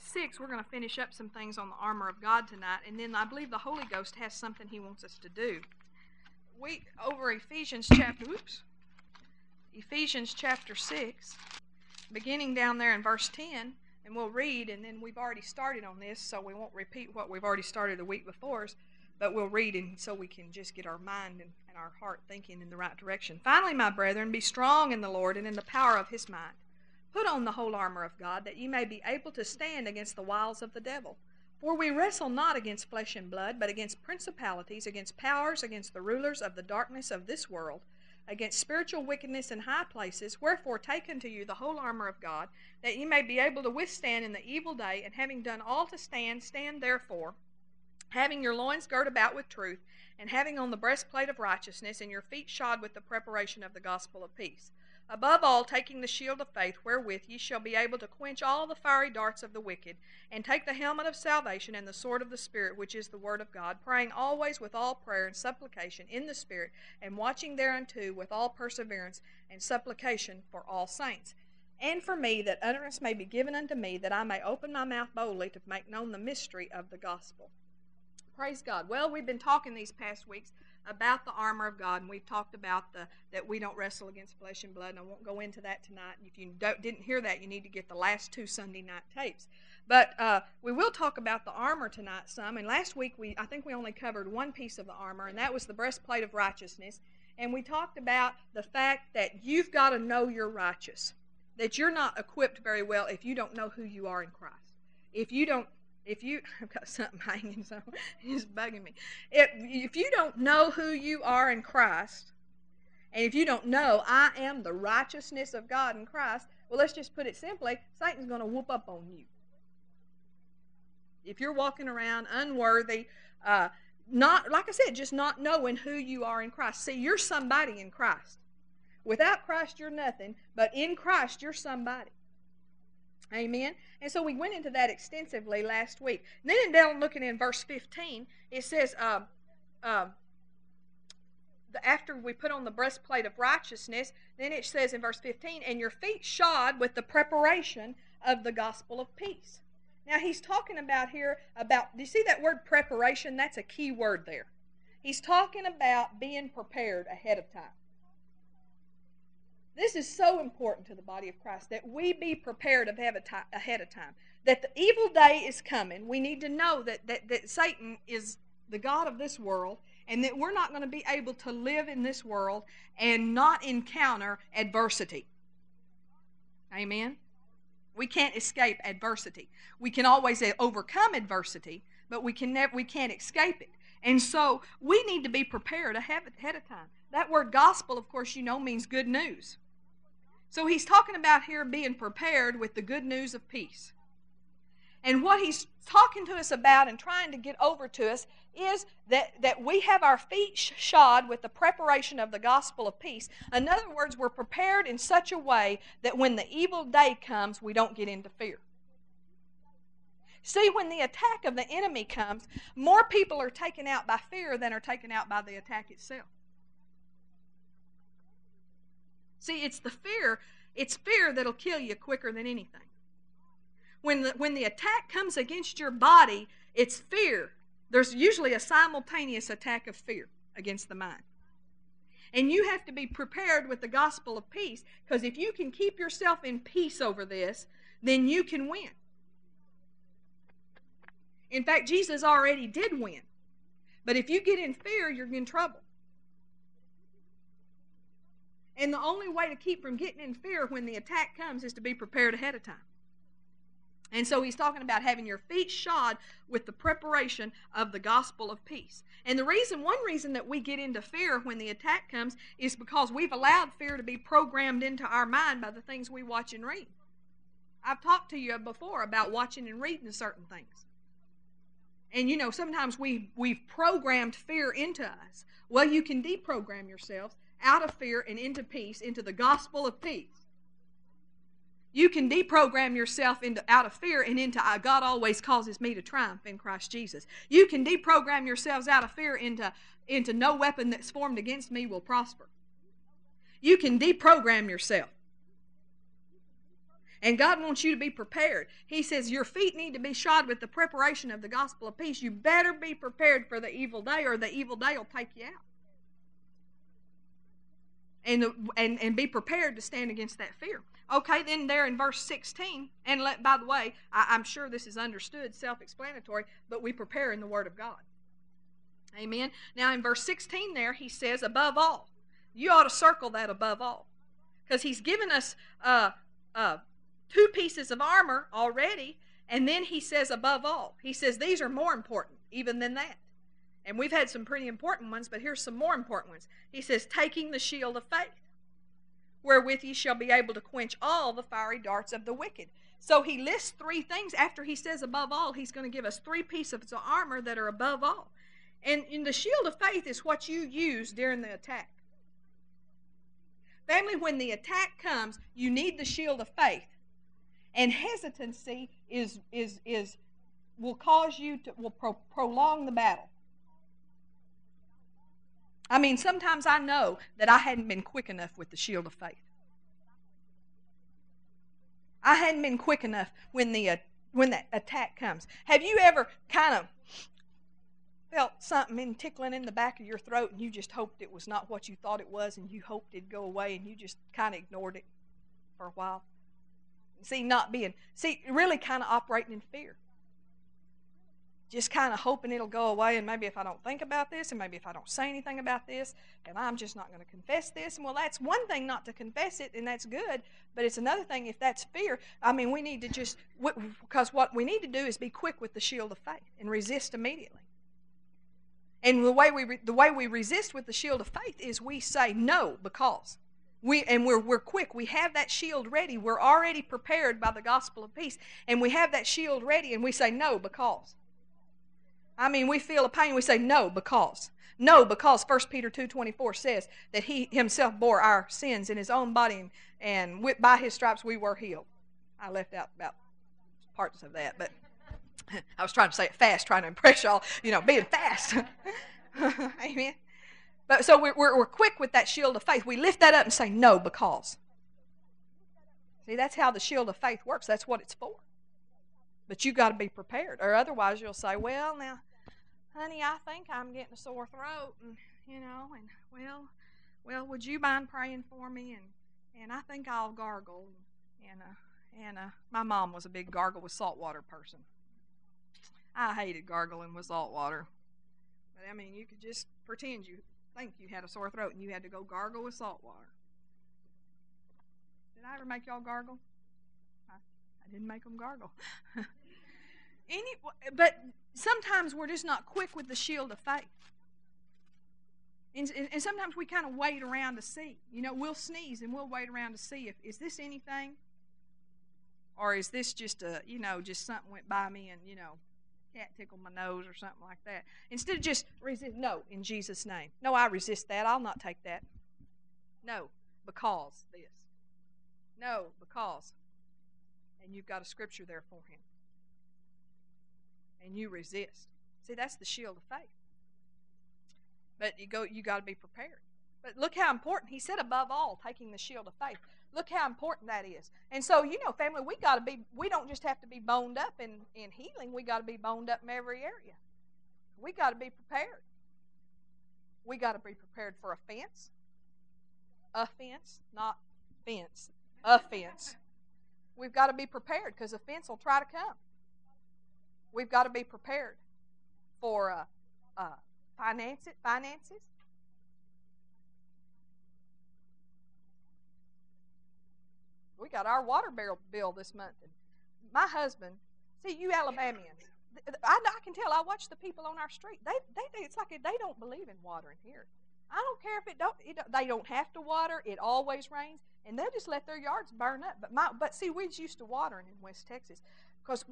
6, we're going to finish up some things on the armor of God tonight, and then I believe the Holy Ghost has something He wants us to do. We over Ephesians chapter, oops, Ephesians chapter 6, beginning down there in verse 10, and we'll read, and then we've already started on this, so we won't repeat what we've already started the week before, but we'll read, and so we can just get our mind and, and our heart thinking in the right direction. Finally, my brethren, be strong in the Lord and in the power of His might. Put on the whole armor of God, that ye may be able to stand against the wiles of the devil. For we wrestle not against flesh and blood, but against principalities, against powers, against the rulers of the darkness of this world, against spiritual wickedness in high places. Wherefore take unto you the whole armor of God, that ye may be able to withstand in the evil day, and having done all to stand, stand therefore, having your loins girt about with truth, and having on the breastplate of righteousness, and your feet shod with the preparation of the gospel of peace. Above all, taking the shield of faith, wherewith ye shall be able to quench all the fiery darts of the wicked, and take the helmet of salvation and the sword of the Spirit, which is the word of God, praying always with all prayer and supplication in the Spirit, and watching thereunto with all perseverance and supplication for all saints. And for me, that utterance may be given unto me, that I may open my mouth boldly to make known the mystery of the gospel. Praise God. Well, we've been talking these past weeks about the armor of God, and we've talked about the that we don't wrestle against flesh and blood, and I won't go into that tonight. If you didn't hear that, you need to get the last two Sunday night tapes. But uh, we will talk about the armor tonight some. And last week, we I think we only covered one piece of the armor, and that was the breastplate of righteousness. And we talked about the fact that you've got to know you're righteous, that you're not equipped very well if you don't know who you are in Christ. If you don't if you I've got something hanging so it's bugging me. If if you don't know who you are in Christ, and if you don't know I am the righteousness of God in Christ, well let's just put it simply, Satan's going to whoop up on you. If you're walking around unworthy, uh, not like I said, just not knowing who you are in Christ. See, you're somebody in Christ. Without Christ, you're nothing, but in Christ, you're somebody. Amen. And so we went into that extensively last week. And then down looking in verse 15, it says, uh, uh, after we put on the breastplate of righteousness, then it says in verse 15, and your feet shod with the preparation of the gospel of peace. Now he's talking about here about, do you see that word preparation? That's a key word there. He's talking about being prepared ahead of time. This is so important to the body of Christ that we be prepared ahead of time. That the evil day is coming. We need to know that, that, that Satan is the God of this world and that we're not going to be able to live in this world and not encounter adversity. Amen? We can't escape adversity. We can always eh, overcome adversity, but we, can never, we can't escape it. And so we need to be prepared ahead of time. That word gospel, of course, you know, means good news. So he's talking about here being prepared with the good news of peace. And what he's talking to us about and trying to get over to us is that, that we have our feet shod with the preparation of the gospel of peace. In other words, we're prepared in such a way that when the evil day comes, we don't get into fear. See, when the attack of the enemy comes, more people are taken out by fear than are taken out by the attack itself. See, it's the fear, it's fear that'll kill you quicker than anything. When the, when the attack comes against your body, it's fear. There's usually a simultaneous attack of fear against the mind. And you have to be prepared with the gospel of peace because if you can keep yourself in peace over this, then you can win. In fact, Jesus already did win. But if you get in fear, you're in trouble. And the only way to keep from getting in fear when the attack comes is to be prepared ahead of time. And so he's talking about having your feet shod with the preparation of the gospel of peace. And the reason, one reason that we get into fear when the attack comes is because we've allowed fear to be programmed into our mind by the things we watch and read. I've talked to you before about watching and reading certain things. And you know, sometimes we we've programmed fear into us. Well, you can deprogram yourselves out of fear and into peace, into the gospel of peace. You can deprogram yourself into out of fear and into God always causes me to triumph in Christ Jesus. You can deprogram yourselves out of fear into into no weapon that's formed against me will prosper. You can deprogram yourself. And God wants you to be prepared. He says, Your feet need to be shod with the preparation of the gospel of peace. You better be prepared for the evil day, or the evil day will take you out. And, and, and be prepared to stand against that fear. Okay, then there in verse 16, and let, by the way, I, am sure this is understood, self explanatory, but we prepare in the Word of God. Amen. Now in verse 16 there, he says, above all. You ought to circle that above all. Because he's given us uh, uh, two pieces of armor already, and then he says, above all. He says, these are more important even than that. And we've had some pretty important ones, but here's some more important ones. He says, taking the shield of faith, wherewith ye shall be able to quench all the fiery darts of the wicked. So he lists three things. After he says above all, he's going to give us three pieces of armor that are above all. And in the shield of faith is what you use during the attack. Family, when the attack comes, you need the shield of faith. And hesitancy is is is will cause you to will pro- prolong the battle. I mean, sometimes I know that I hadn't been quick enough with the shield of faith. I hadn't been quick enough when the uh, when that attack comes. Have you ever kind of felt something in tickling in the back of your throat and you just hoped it was not what you thought it was and you hoped it'd go away and you just kind of ignored it for a while. See, not being, see, really kind of operating in fear. Just kind of hoping it'll go away, and maybe if I don't think about this, and maybe if I don't say anything about this, and I'm just not going to confess this. And well, that's one thing not to confess it, and that's good, but it's another thing if that's fear. I mean, we need to just, because what we need to do is be quick with the shield of faith and resist immediately. And the way we the way we resist with the shield of faith is we say no because we and we're we're quick. We have that shield ready. We're already prepared by the gospel of peace, and we have that shield ready, and we say no because. I mean, we feel a pain. We say no because. No, because 1 Peter 2.24 says that he himself bore our sins in his own body, and, by his stripes we were healed. I left out about parts of that, but I was trying to say it fast, trying to impress y'all, you know, being fast. Amen. But so we're, we're, we're quick with that shield of faith. We lift that up and say, no, because. See, that's how the shield of faith works. That's what it's for. But you've got to be prepared, or otherwise you'll say, well, now, honey, I think I'm getting a sore throat, and you know, and well, well, would you mind praying for me? And and I think I'll gargle. And uh, and uh, my mom was a big gargle with salt water person. I hated gargling with salt water. But I mean, you could just pretend you think you had a sore throat and you had to go gargle with salt water. Did I ever make y'all gargle? I, I didn't make them gargle. Any, but sometimes we're just not quick with the shield of faith. And, and sometimes we kind of wait around to see. You know, we'll sneeze and we'll wait around to see if is this anything, or is this just a you know just something went by me and you know cat tickled my nose or something like that. Instead of just resist, no, in Jesus' name. No, I resist that. I'll not take that. No, because this. No, because. And you've got a scripture there for him. And you resist. See, that's the shield of faith. But you go you got to be prepared. But look how important he said above all taking the shield of faith. Look how important that is. And so, you know, family, we got to be, we don't just have to be boned up in, in healing, we got to be boned up in every area. We got to be prepared. We got to be prepared for offense. Offense, not fence. Offense. We've got to be prepared because offense will try to come. We've got to be prepared for uh, uh, finances, finances. We got our water bill this month. And my husband, see, you Alabamians, I, I can tell. I watch the people on our street. They, they, it's like they don't believe in watering here. I don't care if it don't, it They don't have to water. It always rains, and they'll just let their yards burn up. But my, but see, we're used to watering in West Texas because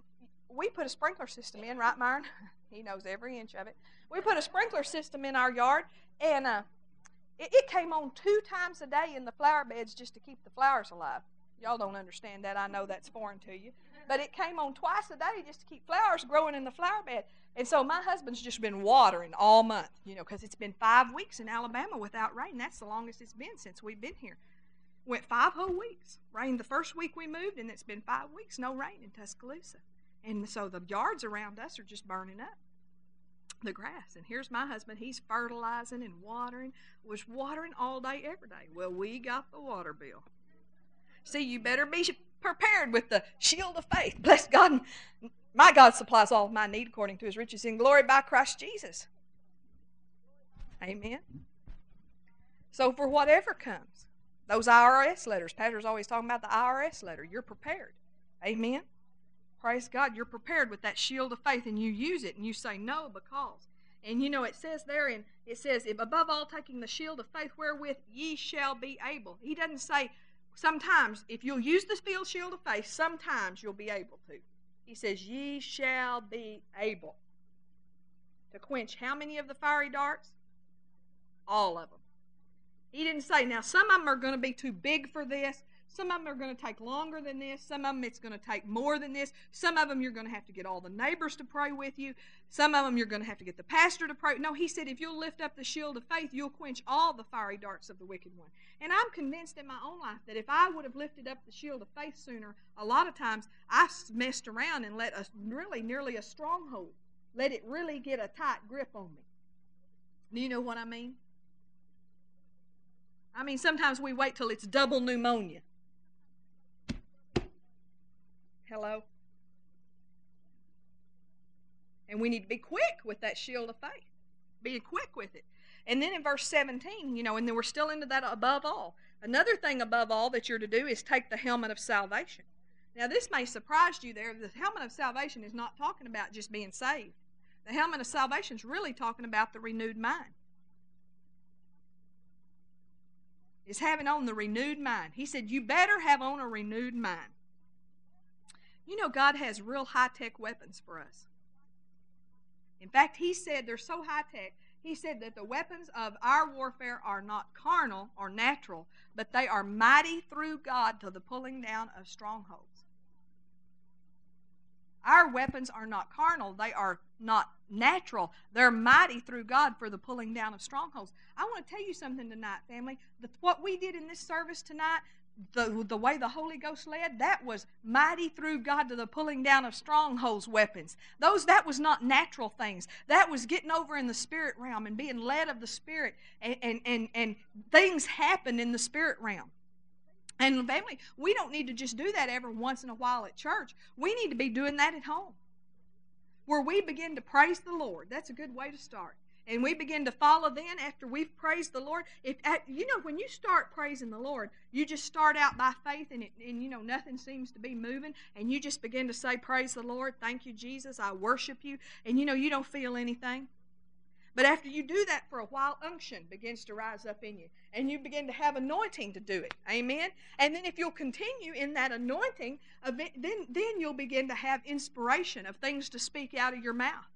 we put a sprinkler system in, right, Myron? he knows every inch of it. We put a sprinkler system in our yard, and uh, it, it came on two times a day in the flower beds just to keep the flowers alive. Y'all don't understand that. I know that's foreign to you. But it came on twice a day just to keep flowers growing in the flower bed. And so my husband's just been watering all month, you know, because it's been five weeks in Alabama without rain. That's the longest it's been since we've been here. Went five whole weeks. Rained the first week we moved, and it's been five weeks no rain in Tuscaloosa. And so the yards around us are just burning up the grass. And here's my husband. He's fertilizing and watering. Was watering all day, every day. Well, we got the water bill. See, you better be prepared with the shield of faith. Bless God. My God supplies all my need according to his riches in glory by Christ Jesus. Amen. So, for whatever comes, those IRS letters, Pastor's always talking about the IRS letter, you're prepared. Amen. Praise God, you're prepared with that shield of faith and you use it and you say no because. And you know, it says there, and it says, if above all taking the shield of faith wherewith ye shall be able. He doesn't say sometimes, if you'll use the field shield of faith, sometimes you'll be able to. He says, ye shall be able to quench how many of the fiery darts? All of them. He didn't say, now some of them are going to be too big for this. Some of them are going to take longer than this. Some of them it's going to take more than this. Some of them you're going to have to get all the neighbors to pray with you. Some of them you're going to have to get the pastor to pray. No, he said if you'll lift up the shield of faith, you'll quench all the fiery darts of the wicked one. And I'm convinced in my own life that if I would have lifted up the shield of faith sooner, a lot of times I messed around and let a really nearly a stronghold let it really get a tight grip on me. Do you know what I mean? I mean, sometimes we wait till it's double pneumonia Hello? And we need to be quick with that shield of faith. Be quick with it. And then in verse 17, you know, and then we're still into that above all. Another thing above all that you're to do is take the helmet of salvation. Now, this may surprise you there. The helmet of salvation is not talking about just being saved. The helmet of salvation is really talking about the renewed mind. Is having on the renewed mind. He said, You better have on a renewed mind. You know, God has real high tech weapons for us. In fact, He said they're so high tech, He said that the weapons of our warfare are not carnal or natural, but they are mighty through God to the pulling down of strongholds. Our weapons are not carnal, they are not natural. They're mighty through God for the pulling down of strongholds. I want to tell you something tonight, family. The, what we did in this service tonight, the, the way the Holy Ghost led, that was mighty through God to the pulling down of strongholds weapons. Those that was not natural things. That was getting over in the spirit realm and being led of the spirit and, and, and, and things happen in the spirit realm. And family, we don't need to just do that every once in a while at church. We need to be doing that at home. Where we begin to praise the Lord. That's a good way to start and we begin to follow then after we've praised the lord. If you know when you start praising the lord you just start out by faith and, it, and you know nothing seems to be moving and you just begin to say praise the lord. Thank you jesus. I worship you. And you know you don't feel anything. But after you do that for a while unction begins to rise up in you and you begin to have anointing to do it. Amen? And then if you'll continue in that anointing then then you'll begin to have inspiration of things to speak out of your mouth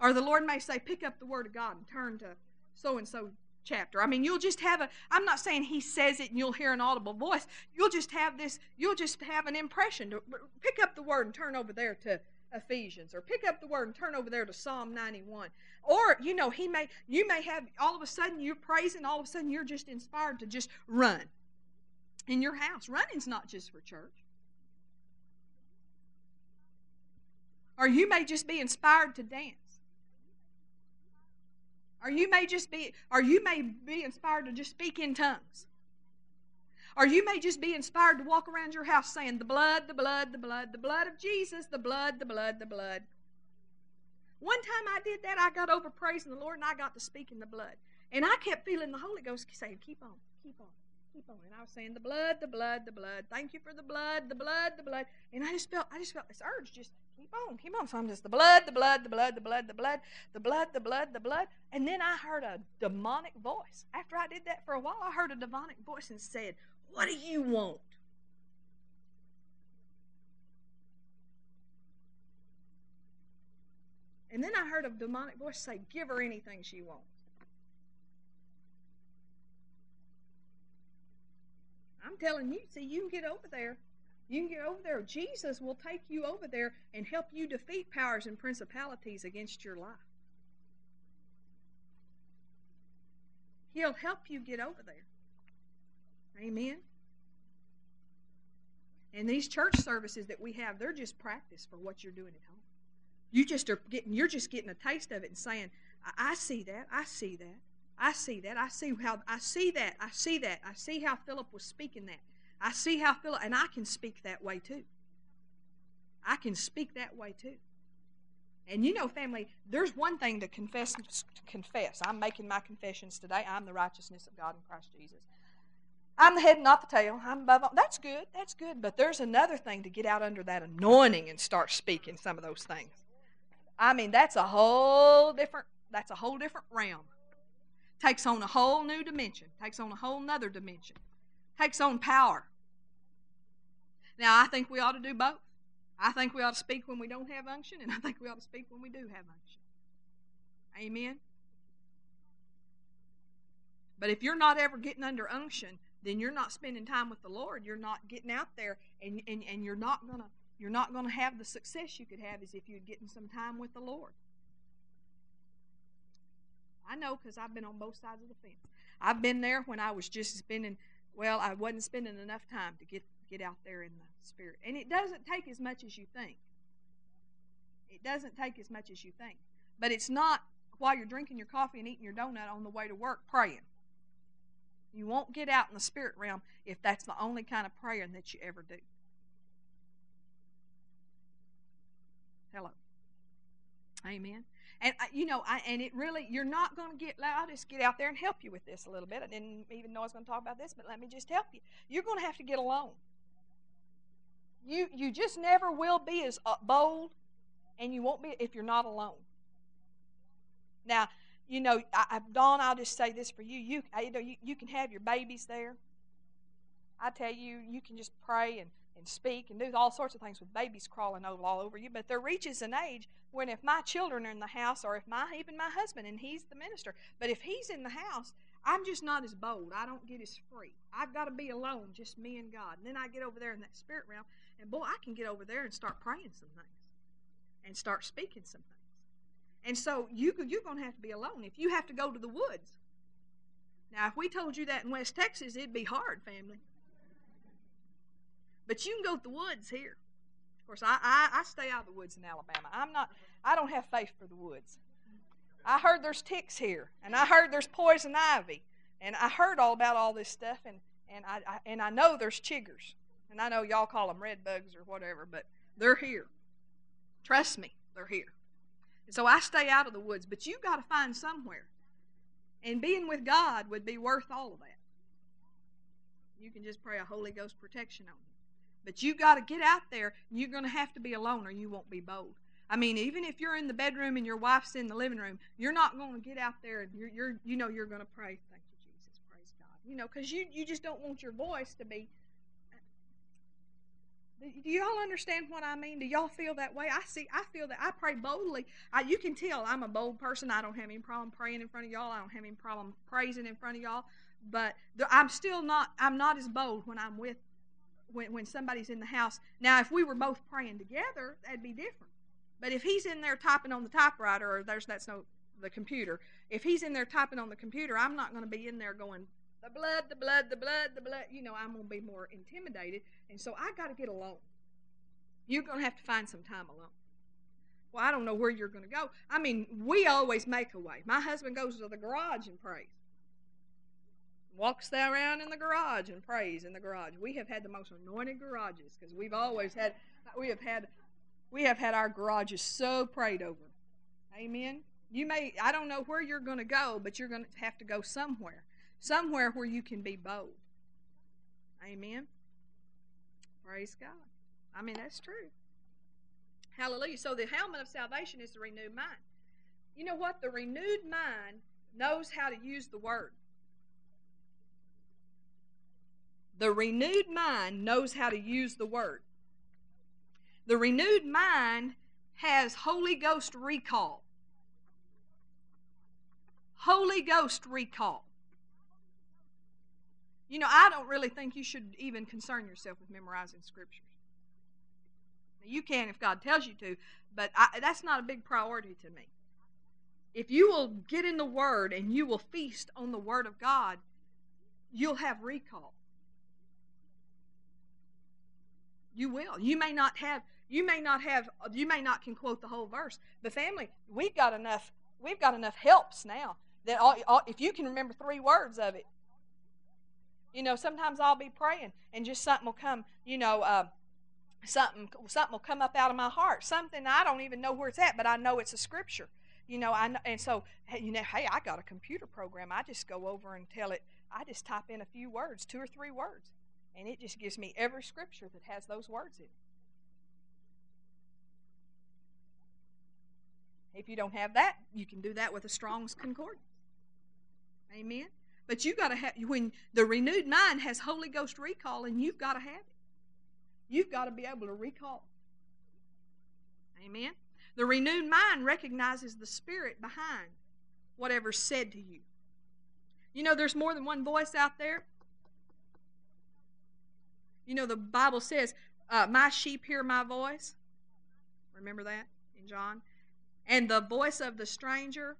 or the Lord may say, pick up the Word of God and turn to so and so chapter. I mean, you'll just have a, I'm not saying He says it and you'll hear an audible voice. You'll just have this, you'll just have an impression to pick up the Word and turn over there to Ephesians or pick up the Word and turn over there to Psalm 91. Or, you know, He may, you may have, all of a sudden you're praising, all of a sudden you're just inspired to just run in your house. Running's not just for church. Or you may just be inspired to dance. Or you may just be, or you may be inspired to just speak in tongues. Or you may just be inspired to walk around your house saying, The blood, the blood, the blood, the blood of Jesus, the blood, the blood, the blood. One time I did that, I got over praising the Lord and I got to speak in the blood. And I kept feeling the Holy Ghost saying, Keep on, keep on, keep on. And I was saying, The blood, the blood, the blood. Thank you for the blood, the blood, the blood. And I just felt, I just felt this urge just keep on, keep on. So I'm just the blood, the blood, the blood, the blood, the blood, the blood, the blood, the blood. And then I heard a demonic voice. After I did that for a while, I heard a demonic voice and said, What do you want? And then I heard a demonic voice say, Give her anything she wants. I'm telling you, see, you can get over there you can get over there. Jesus will take you over there and help you defeat powers and principalities against your life. He'll help you get over there. Amen. And these church services that we have, they're just practice for what you're doing at home. You just are getting you're just getting a taste of it and saying, I, I see that, I see that, I see that, I see how I see that, I see that, I see how Philip was speaking that. I see how Philip and I can speak that way too. I can speak that way too. And you know, family, there's one thing to confess. To confess. I'm making my confessions today. I'm the righteousness of God in Christ Jesus. I'm the head, not the tail. I'm above all. That's good. That's good. But there's another thing to get out under that anointing and start speaking some of those things. I mean, that's a whole different. That's a whole different realm. Takes on a whole new dimension. Takes on a whole nother dimension. Takes on power. Now, I think we ought to do both. I think we ought to speak when we don't have unction, and I think we ought to speak when we do have unction. Amen. But if you're not ever getting under unction, then you're not spending time with the Lord. You're not getting out there, and, and, and you're not gonna you're not gonna have the success you could have as if you're getting some time with the Lord. I know because I've been on both sides of the fence. I've been there when I was just spending well, I wasn't spending enough time to get get out there in the spirit. And it doesn't take as much as you think. It doesn't take as much as you think. But it's not while you're drinking your coffee and eating your donut on the way to work praying. You won't get out in the spirit realm if that's the only kind of praying that you ever do. Hello. Amen. And uh, you know, I, and it really, you're not going to get. I'll just get out there and help you with this a little bit. I didn't even know I was going to talk about this, but let me just help you. You're going to have to get alone. You you just never will be as uh, bold, and you won't be if you're not alone. Now, you know, I, Dawn, I'll just say this for you. You, you know, you, you can have your babies there. I tell you, you can just pray and, and speak and do all sorts of things with babies crawling all, all over you. But there reaches an age when if my children are in the house, or if my even my husband and he's the minister, but if he's in the house, I'm just not as bold. I don't get as free. I've got to be alone, just me and God. And then I get over there in that spirit realm, and boy, I can get over there and start praying some things and start speaking some things. And so you, you're going to have to be alone. If you have to go to the woods, now if we told you that in West Texas, it'd be hard, family. But you can go to the woods here. Of course, I, I, I stay out of the woods in Alabama. I'm not. I don't have faith for the woods. I heard there's ticks here, and I heard there's poison ivy, and I heard all about all this stuff, and and I, I and I know there's chiggers. And I know y'all call them red bugs or whatever, but they're here. Trust me, they're here. And so I stay out of the woods, but you've got to find somewhere. And being with God would be worth all of that. You can just pray a Holy Ghost protection on you. But you've got to get out there. You're going to have to be alone or you won't be bold. I mean, even if you're in the bedroom and your wife's in the living room, you're not going to get out there and you're, you're you know you're going to pray. Thank you, Jesus. Praise God. You know, because you you just don't want your voice to be do y'all understand what I mean? Do y'all feel that way? I see. I feel that I pray boldly. I, you can tell I'm a bold person. I don't have any problem praying in front of y'all. I don't have any problem praising in front of y'all. But I'm still not. I'm not as bold when I'm with when when somebody's in the house. Now, if we were both praying together, that'd be different. But if he's in there typing on the typewriter, or there's that's no the computer. If he's in there typing on the computer, I'm not going to be in there going the blood, the blood, the blood, the blood. You know, I'm going to be more intimidated. And so I got to get alone. You're going to have to find some time alone. Well, I don't know where you're going to go. I mean, we always make a way. My husband goes to the garage and prays. Walks there around in the garage and prays in the garage. We have had the most anointed garages because we've always had, we have had, we have had our garages so prayed over. Amen. You may, I don't know where you're going to go, but you're going to have to go somewhere somewhere where you can be bold. Amen. Praise God. I mean, that's true. Hallelujah. So the helmet of salvation is the renewed mind. You know what? The renewed mind knows how to use the word. The renewed mind knows how to use the word. The renewed mind has Holy Ghost recall. Holy Ghost recall. You know, I don't really think you should even concern yourself with memorizing scriptures. You can if God tells you to, but I, that's not a big priority to me. If you will get in the Word and you will feast on the Word of God, you'll have recall. You will. You may not have. You may not have. You may not can quote the whole verse. But family, we've got enough. We've got enough helps now that all, all, if you can remember three words of it, you know, sometimes I'll be praying and just something will come. You know, uh, something something will come up out of my heart. Something I don't even know where it's at, but I know it's a scripture. You know, I know, and so you know, hey, I got a computer program. I just go over and tell it. I just type in a few words, two or three words, and it just gives me every scripture that has those words in it. If you don't have that, you can do that with a Strong's Concordance. Amen. But you got to have when the renewed mind has Holy Ghost recall, and you've got to have it. You've got to be able to recall. Amen. The renewed mind recognizes the spirit behind whatever's said to you. You know, there's more than one voice out there. You know, the Bible says, uh, My sheep hear my voice. Remember that in John? And the voice of the stranger,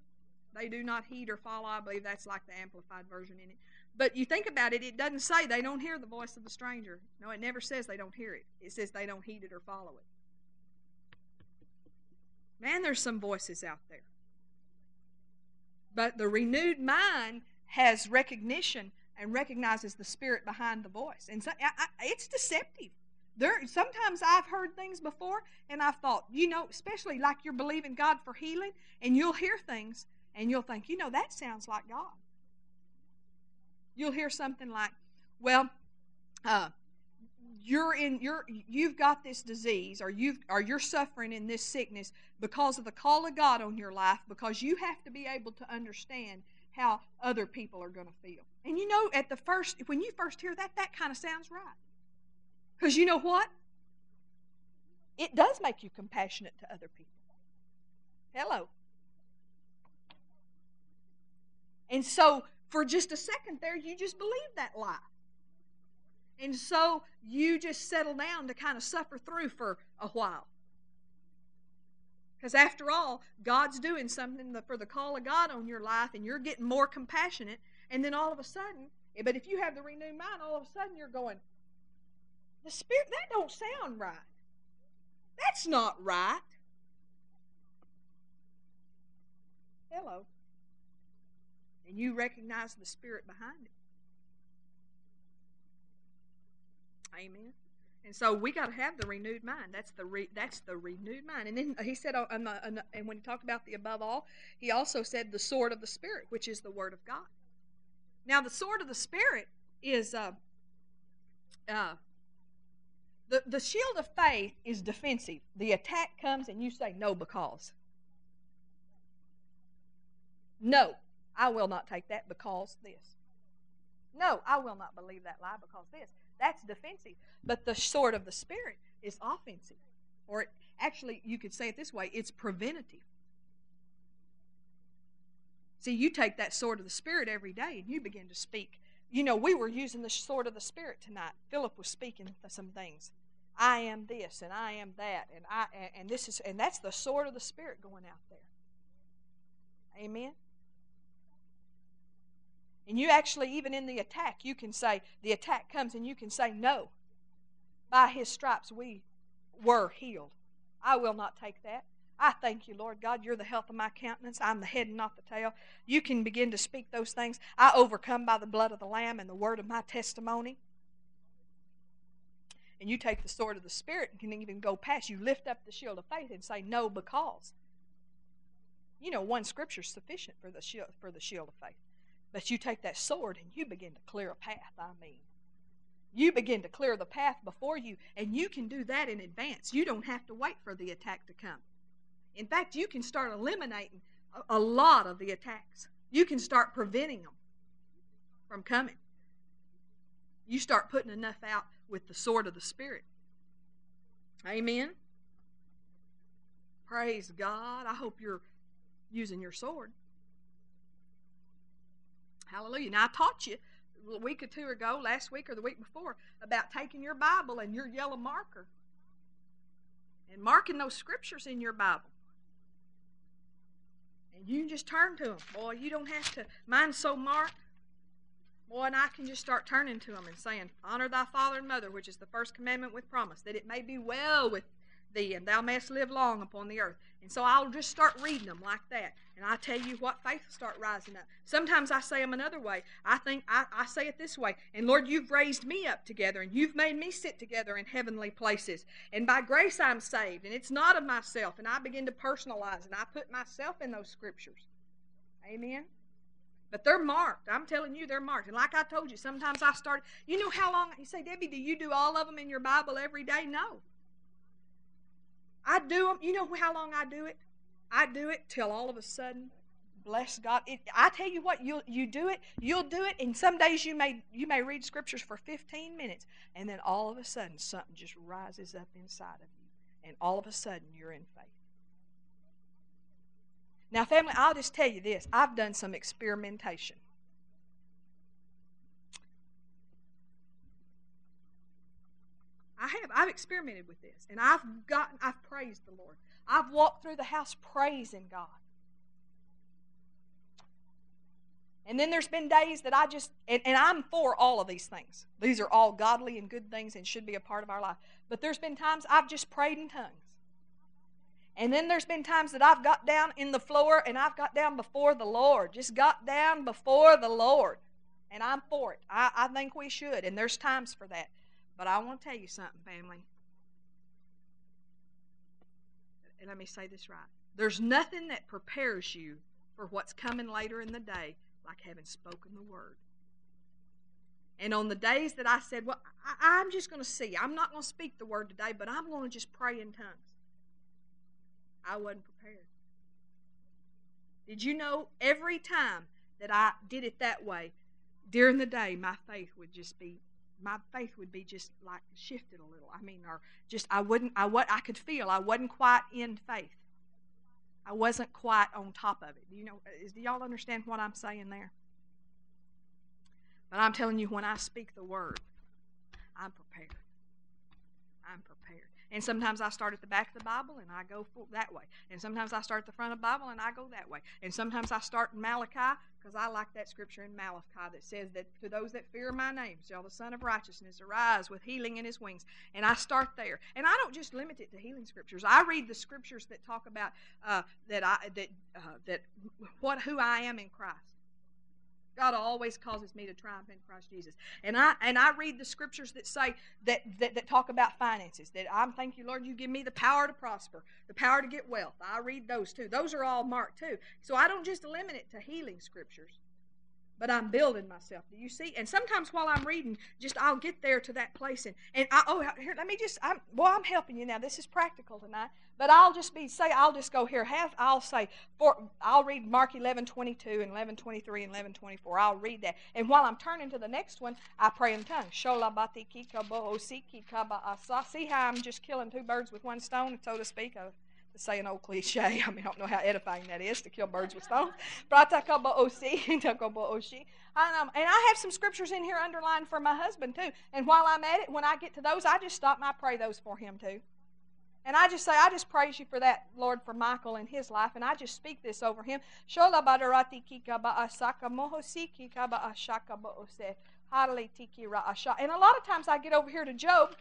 they do not heed or follow. I believe that's like the amplified version in it. But you think about it, it doesn't say they don't hear the voice of the stranger. No, it never says they don't hear it. It says they don't heed it or follow it. Man, there's some voices out there. But the renewed mind has recognition and recognizes the spirit behind the voice. And so I, I, it's deceptive. There, sometimes I've heard things before and I've thought, you know, especially like you're believing God for healing, and you'll hear things and you'll think, you know, that sounds like God. You'll hear something like, well, uh, you're in you're you've got this disease or you've or you're suffering in this sickness because of the call of God on your life because you have to be able to understand how other people are going to feel. And you know at the first when you first hear that that kind of sounds right. Cuz you know what? It does make you compassionate to other people. Hello. And so for just a second there you just believe that lie. And so you just settle down to kind of suffer through for a while. Because after all, God's doing something for the call of God on your life, and you're getting more compassionate. And then all of a sudden, eh, but if you have the renewed mind, all of a sudden you're going, the Spirit, that don't sound right. That's not right. Hello. And you recognize the Spirit behind it. Amen. And so we got to have the renewed mind. That's the re, that's the renewed mind. And then he said, on the, on the, and when he talked about the above all, he also said the sword of the spirit, which is the word of God. Now, the sword of the spirit is uh, uh, the the shield of faith is defensive. The attack comes, and you say no because. No, I will not take that because this. No, I will not believe that lie because this. That's defensive. But the sword of the Spirit is offensive. Or it, actually, you could say it this way it's preventative. See, you take that sword of the Spirit every day and you begin to speak. You know, we were using the sword of the Spirit tonight. Philip was speaking some things. I am this and I am that and I and this is and that's the sword of the Spirit going out there. Amen. And you actually, even in the attack, you can say, the attack comes and you can say, no. By his stripes we were healed. I will not take that. I thank you, Lord God. You're the health of my countenance. I'm the head and not the tail. You can begin to speak those things. I overcome by the blood of the Lamb and the word of my testimony. And you take the sword of the Spirit and can even go past. You lift up the shield of faith and say, No, because. You know, one scripture is sufficient for the shield, for the shield of faith. But you take that sword and you begin to clear a path, I mean. You begin to clear the path before you, and you can do that in advance. You don't have to wait for the attack to come. In fact, you can start eliminating a, lot of the attacks. You can start preventing them from coming. You start putting enough out with the sword of the Spirit. Amen. Praise God. I hope you're using your sword. Hallelujah. Now, I taught you a week or two ago, last week or the week before, about taking your Bible and your yellow marker and marking those scriptures in your Bible. And you can just turn to them. Boy, you don't have to. Mine's so marked. Boy, and I can just start turning to them and saying, Honor thy father and mother, which is the first commandment with promise, that it may be well with thee, and thou mayest live long upon the earth. And so I'll just start reading them like that. And I tell you what, faith will start rising up. Sometimes I say them another way. I think I, I say it this way. And Lord, you've raised me up together, and you've made me sit together in heavenly places. And by grace I'm saved. And it's not of myself. And I begin to personalize, and I put myself in those scriptures. Amen. But they're marked. I'm telling you, they're marked. And like I told you, sometimes I start. You know how long? You say, Debbie, do you do all of them in your Bible every day? No. I do them. You know how long I do it? I do it till all of a sudden, bless God. It, I tell you what, you you do it, you'll do it, and some days you may you may read scriptures for 15 minutes, and then all of a sudden something just rises up inside of you, and all of a sudden you're in faith. Now, family, I'll just tell you this: I've done some experimentation. I have. I've experimented with this. And I've gotten, I've praised the Lord. I've walked through the house praising God. And then there's been days that I just, and, and, I'm for all of these things. These are all godly and good things and should be a part of our life. But there's been times I've just prayed in tongues. And then there's been times that I've got down in the floor and I've got down before the Lord. Just got down before the Lord. And I'm for it. I, I think we should. And there's times for that. But I want to tell you something, family. And let me say this right. There's nothing that prepares you for what's coming later in the day like having spoken the word. And on the days that I said, Well, I, am just going to see, I'm not going to speak the word today, but I'm going to just pray in tongues, I wasn't prepared. Did you know every time that I did it that way, during the day, my faith would just be my faith would be just like shifted a little. I mean, or just I wouldn't. I what I could feel. I wasn't quite in faith. I wasn't quite on top of it. Do you know? Uh, is, do y'all understand what I'm saying there? But I'm telling you, when I speak the word, I'm prepared. I'm prepared. And sometimes I start at the back of the Bible and I go that way. And sometimes I start at the front of the Bible and I go that way. And sometimes I start in Malachi because I like that scripture in Malachi that says that to those that fear my name shall the Sun of Righteousness arise with healing in his wings. And I start there. And I don't just limit it to healing scriptures. I read the scriptures that talk about uh, that I that uh, that what who I am in Christ. God always causes me to triumph in Christ Jesus. And I and I read the scriptures that say that, that, that talk about finances. That I'm thank you, Lord, you give me the power to prosper, the power to get wealth. I read those too. Those are all marked too. So I don't just limit it to healing scriptures but I'm building myself. Do you see? And sometimes while I'm reading, just I'll get there to that place and and I, oh here let me just I'm well I'm helping you now. This is practical tonight. But I'll just be say I'll just go here half I'll say for I'll read Mark 11 22 and 11 23 and 11 24. I'll read that. And while I'm turning to the next one, I pray in tongues. See how I'm just killing two birds with one stone, so to speak. Say an old cliche. I mean, I don't know how edifying that is to kill birds with stones. and, um, and I have some scriptures in here underlined for my husband too. And while I'm at it, when I get to those, I just stop and I pray those for him too. And I just say, I just praise you for that, Lord, for Michael and his life. And I just speak this over him. And a lot of times I get over here to Job.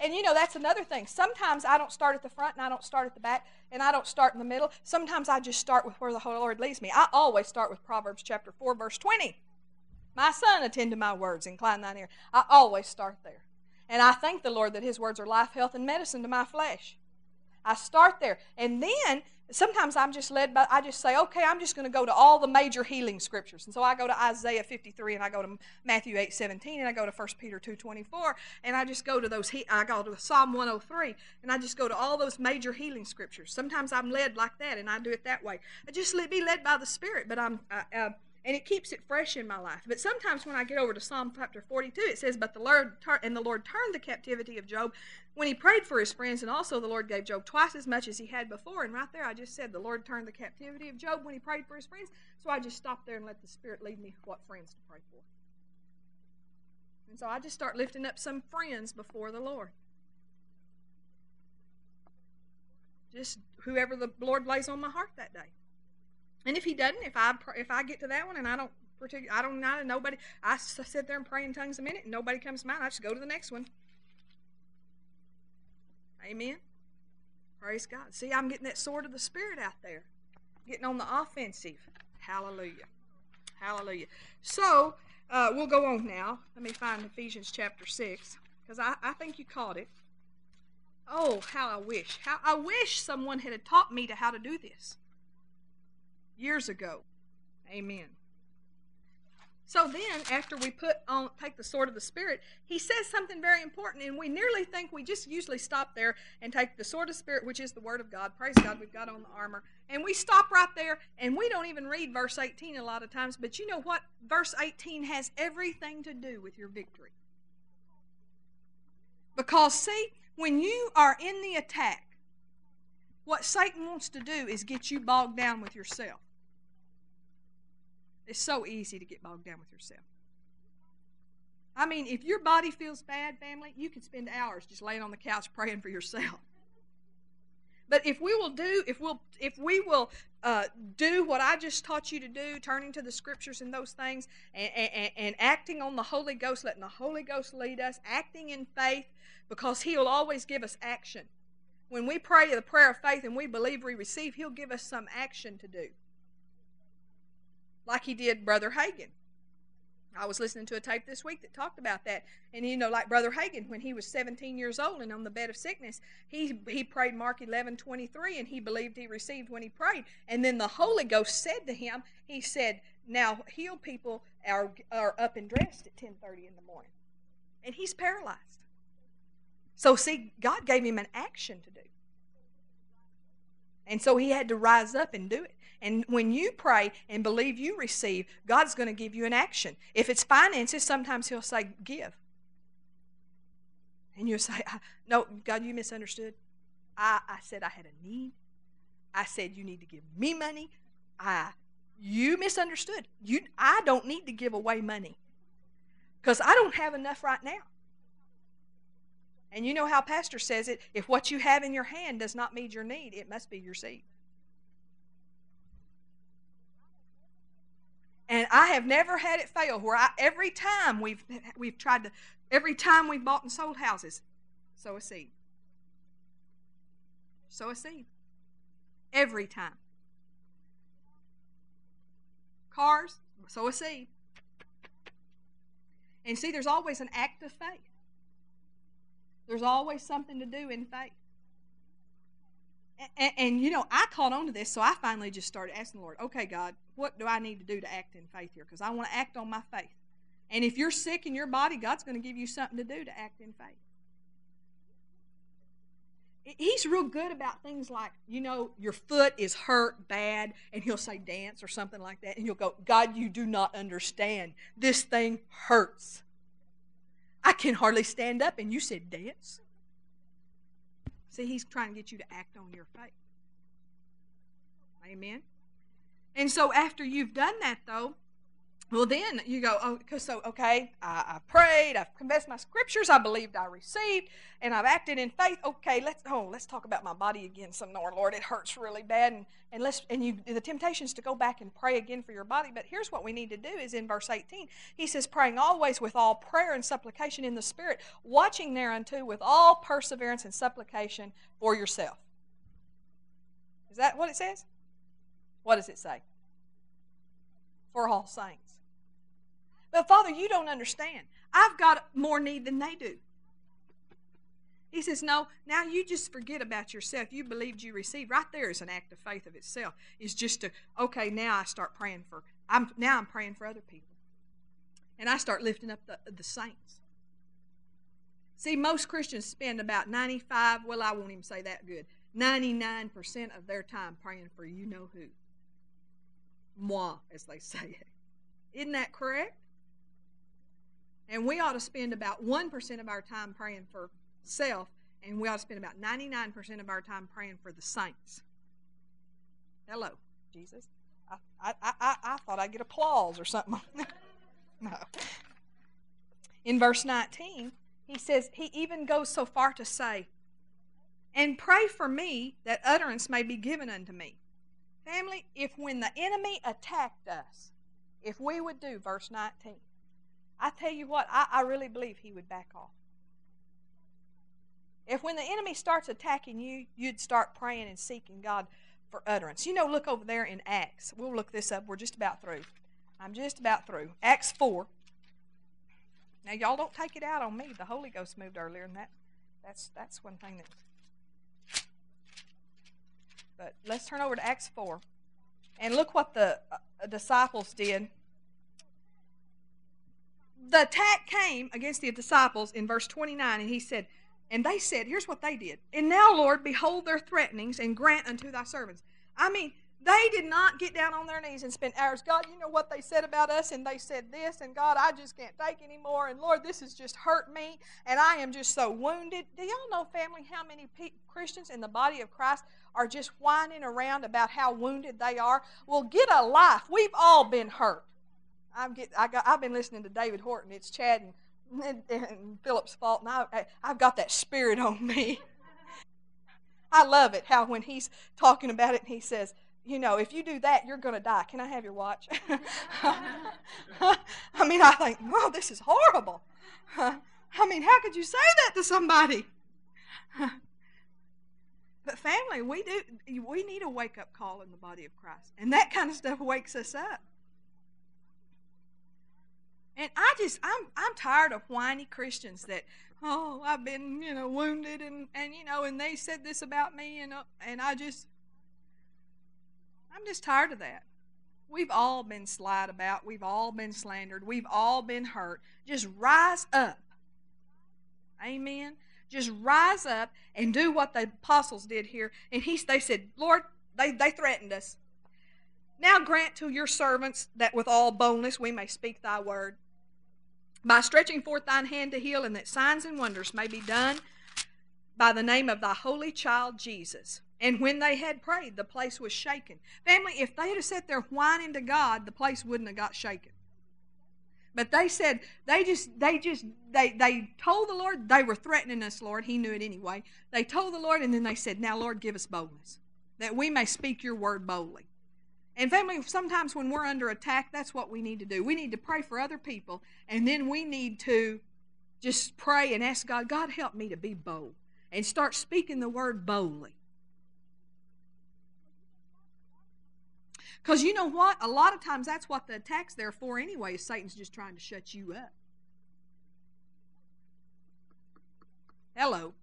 And you know, that's another thing. Sometimes I don't start at the front and I don't start at the back and I don't start in the middle. Sometimes I just start with where the Holy Lord leads me. I always start with Proverbs chapter 4, verse 20. My son, attend to my words, incline thine ear. I always start there. And I thank the Lord that his words are life, health, and medicine to my flesh. I start there. And then sometimes I'm just led by, I just say, okay, I'm just going to go to all the major healing scriptures. And so I go to Isaiah 53 and I go to Matthew 8 17 and I go to 1 Peter 2 24 and I just go to those, I go to Psalm 103 and I just go to all those major healing scriptures. Sometimes I'm led like that and I do it that way. I just be led by the Spirit, but I'm, uh, uh, and it keeps it fresh in my life. But sometimes when I get over to Psalm chapter 42, it says, "But the Lord tur- and the Lord turned the captivity of Job when he prayed for his friends, and also the Lord gave Job twice as much as he had before." And right there, I just said, "The Lord turned the captivity of Job when he prayed for his friends." So I just stopped there and let the Spirit lead me what friends to pray for. And so I just start lifting up some friends before the Lord. Just whoever the Lord lays on my heart that day. And if He doesn't, if I if I get to that one and I don't particular, I don't know nobody. I sit there and pray in tongues a minute, and nobody comes to mind. I just go to the next one. Amen. Praise God. See, I'm getting that sword of the Spirit out there, getting on the offensive. Hallelujah. Hallelujah. So uh, we'll go on now. Let me find Ephesians chapter six because I, I think you caught it. Oh, how I wish. How I wish someone had taught me to how to do this years ago. Amen. So then, after we put on, take the sword of the Spirit, he says something very important, and we nearly think we just usually stop there and take the sword of Spirit, which is the Word of God. Praise God, we've got on the armor, and we stop right there, and we don't even read verse 18 a lot of times. But you know what? Verse 18 has everything to do with your victory. Because see, when you are in the attack, what Satan wants to do is get you bogged down with yourself. It's so easy to get bogged down with yourself. I mean, if your body feels bad, family, you can spend hours just laying on the couch praying for yourself. But if we will do, if we'll, if we will uh, do what I just taught you to do, turning to the scriptures and those things, and, and, and acting on the Holy Ghost, letting the Holy Ghost lead us, acting in faith, because He'll always give us action. When we pray the prayer of faith and we believe we receive, He'll give us some action to do like he did Brother Hagin. I was listening to a tape this week that talked about that. And you know, like Brother Hagin, when he was 17 years old and on the bed of sickness, he he prayed Mark 11, 23, and he believed he received when he prayed. And then the Holy Ghost said to him, he said, Now heal people are are up and dressed at 10:30 in the morning. And he's paralyzed. So see, God gave him an action to do. And so he had to rise up and do it. And when you pray and believe you receive, God's going to give you an action. If it's finances, sometimes He'll say, Give. And you'll say, No, God, you misunderstood. I, I said I had a need. I said you need to give me money. I you misunderstood. You I don't need to give away money. Because I don't have enough right now. And you know how Pastor says it if what you have in your hand does not meet your need, it must be your seed. And I have never had it fail where I, every time we've, we've tried to, every time we've bought and sold houses, sow a seed. Sow a seed. Every time. Cars, sow a seed. And see, there's always an act of faith. There's always something to do in faith. And, and, you know, I caught on to this, so I finally just started asking the Lord, okay, God, what do I need to do to act in faith here? Because I want to act on my faith. And if you're sick in your body, God's going to give you something to do to act in faith. He's real good about things like, you know, your foot is hurt bad, and he'll say dance or something like that, and you'll go, God, you do not understand. This thing hurts. I can hardly stand up, and you said dance. See, he's trying to get you to act on your faith. Amen. And so after you've done that, though, well, then you go, oh, so, okay, I, I, prayed, I've confessed my scriptures, I believed I received, and I've acted in faith. Okay, let's, oh, let's talk about my body again some more, Lord. It hurts really bad. And, and let's, and you, the temptation is to go back and pray again for your body. But here's what we need to do is in verse 18, he says, praying always with all prayer and supplication in the Spirit, watching thereunto with all perseverance and supplication for yourself. Is that what it says? What does it say? For all saints. But Father, you don't understand. I've got more need than they do. He says, No, now you just forget about yourself. You believed you received. Right there is an act of faith of itself. It's just to, okay, now I start praying for, I'm now I'm praying for other people. And I start lifting up the, the saints. See, most Christians spend about 95, well, I won't even say that good, 99% of their time praying for you know who. Moi, as they say it. Isn't that correct? And we ought to spend about 1% of our time praying for self, and we ought to spend about 99% of our time praying for the saints. Hello, Jesus. I, I, I, I thought I'd get applause or something. no. In verse 19, he says, he even goes so far to say, And pray for me that utterance may be given unto me. Family, if when the enemy attacked us, if we would do verse 19, I tell you what, I, I really believe he would back off. If when the enemy starts attacking you, you'd start praying and seeking God for utterance. You know, look over there in Acts. We'll look this up. We're just about through. I'm just about through. Acts 4. Now, y'all don't take it out on me. The Holy Ghost moved earlier, and that that's that's one thing that. But let's turn over to Acts 4. And look what the uh, disciples did. The attack came against the disciples in verse 29, and he said, and they said, here's what they did. And now, Lord, behold their threatenings and grant unto thy servants. I mean, they did not get down on their knees and spend hours. God, you know what they said about us, and they said this, and God, I just can't take anymore. And Lord, this has just hurt me, and I am just so wounded. Do y'all know, family, how many pe- Christians in the body of Christ are just whining around about how wounded they are? Well, get a life. We've all been hurt. I'm get, I got, I've been listening to David Horton. It's Chad and and, and Philip's fault, and I, I've got that spirit on me. I love it how when he's talking about it, he says, you know, if you do that, you're going to die. Can I have your watch? I mean, I think, well, this is horrible. I mean, how could you say that to somebody? But family, we do we need a wake up call in the body of Christ. And that kind of stuff wakes us up. And I just I'm I'm tired of whiny Christians that oh I've been you know wounded and and you know and they said this about me and uh, and I just I'm just tired of that. We've all been slight about. We've all been slandered. We've all been hurt. Just rise up. Amen. Just rise up and do what the apostles did here. And he, they said, Lord, they, they threatened us. Now grant to your servants that with all boldness we may speak thy word by stretching forth thine hand to heal, and that signs and wonders may be done by the name of thy holy child Jesus. And when they had prayed, the place was shaken. Family, if they had sat there whining to God, the place wouldn't have got shaken. But they said they just they just they they told the Lord they were threatening us, Lord. He knew it anyway. They told the Lord, and then they said, "Now, Lord, give us boldness that we may speak your word boldly." And family, sometimes when we're under attack, that's what we need to do. We need to pray for other people, and then we need to just pray and ask God, God, help me to be bold, and start speaking the word boldly. Because you know what? A lot of times that's what the attack's there for anyway, is Satan's just trying to shut you up. Hello.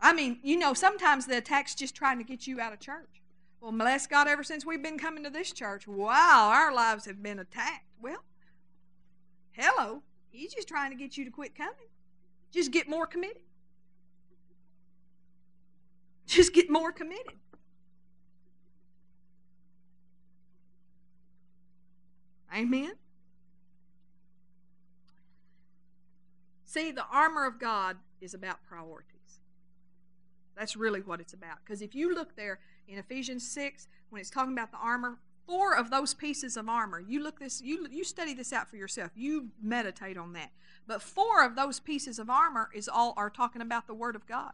I mean, you know, sometimes the attack's just trying to get you out of church. Well, bless God, ever since we've been coming to this church, wow, our lives have been attacked. Well, hello. He's just trying to get you to quit coming. Just get more committed. Just get more committed. Amen. See, the armor of God is about priorities. That's really what it's about. Because if you look there, in Ephesians 6 when it's talking about the armor. Four of those pieces of armor. You look this you you study this out for yourself. You meditate on that. But four of those pieces of armor is all are talking about the word of God.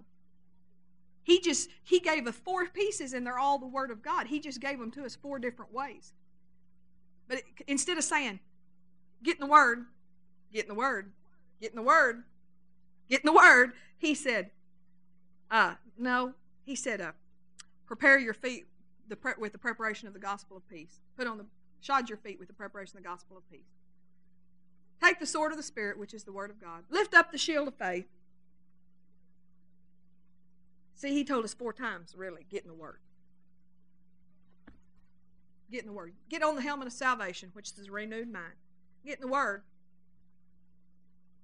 He just he gave us four pieces and they're all the word of God. He just gave them to us four different ways. But it, instead of saying get in the word, get in the word, get in the word, get in the word, he said uh no, he said uh Prepare your feet the pre- with the preparation of the gospel of peace. Put on the shod your feet with the preparation of the gospel of peace. Take the sword of the Spirit, which is the word of God. Lift up the shield of faith. See, he told us four times, really, get in the word. Get in the word. Get on the helmet of salvation, which is a renewed mind. Get in the word.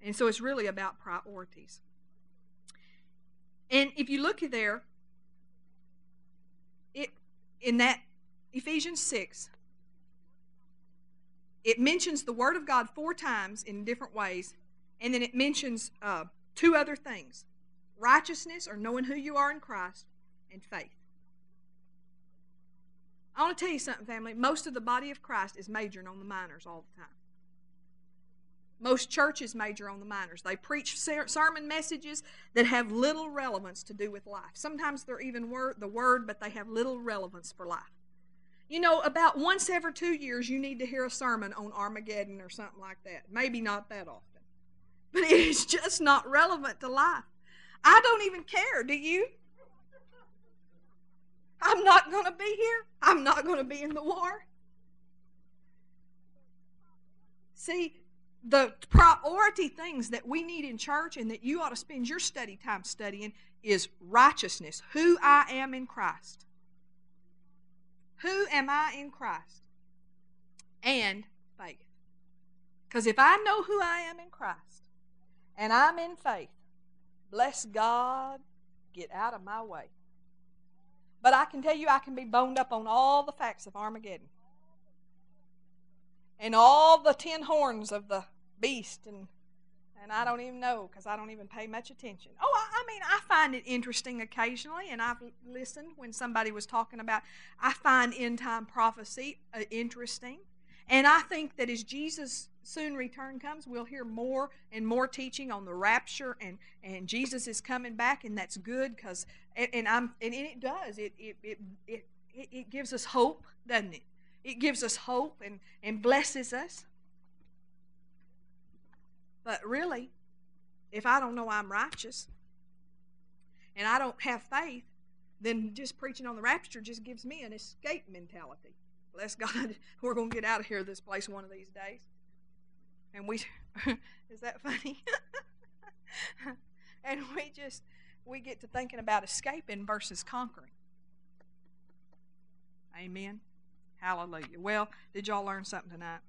And so it's really about priorities. And if you look there, it in that Ephesians 6, it mentions the Word of God four times in different ways, and then it mentions uh, two other things righteousness, or knowing who you are in Christ, and faith. I want to tell you something, family. Most of the body of Christ is majoring on the minors all the time. Most churches major on the minors. They preach sermon messages that have little relevance to do with life. Sometimes they're even word, the word, but they have little relevance for life. You know, about once every two years, you need to hear a sermon on Armageddon or something like that. Maybe not that often. But it is just not relevant to life. I don't even care, do you? I'm not going to be here. I'm not going to be in the war. See, the priority things that we need in church and that you ought to spend your study time studying is righteousness, who I am in Christ. Who am I in Christ? And faith. Because if I know who I am in Christ and I'm in faith, bless God, get out of my way. But I can tell you, I can be boned up on all the facts of Armageddon and all the ten horns of the beast and and I don't even know because I don't even pay much attention. Oh, I, I, mean, I find it interesting occasionally, and I've listened when somebody was talking about. I find end time prophecy uh, interesting, and I think that as Jesus' soon return comes, we'll hear more and more teaching on the rapture, and and Jesus is coming back, and that's good because and, and, I'm and it does it it it it, it gives us hope, doesn't it? It gives us hope and, and blesses us. But really, if I don't know I'm righteous and I don't have faith, then just preaching on the rapture just gives me an escape mentality. Bless God, we're going to get out of here, this place, one of these days. And we, is that funny? and we just, we get to thinking about escaping versus conquering. Amen. Hallelujah. Well, did y'all learn something tonight?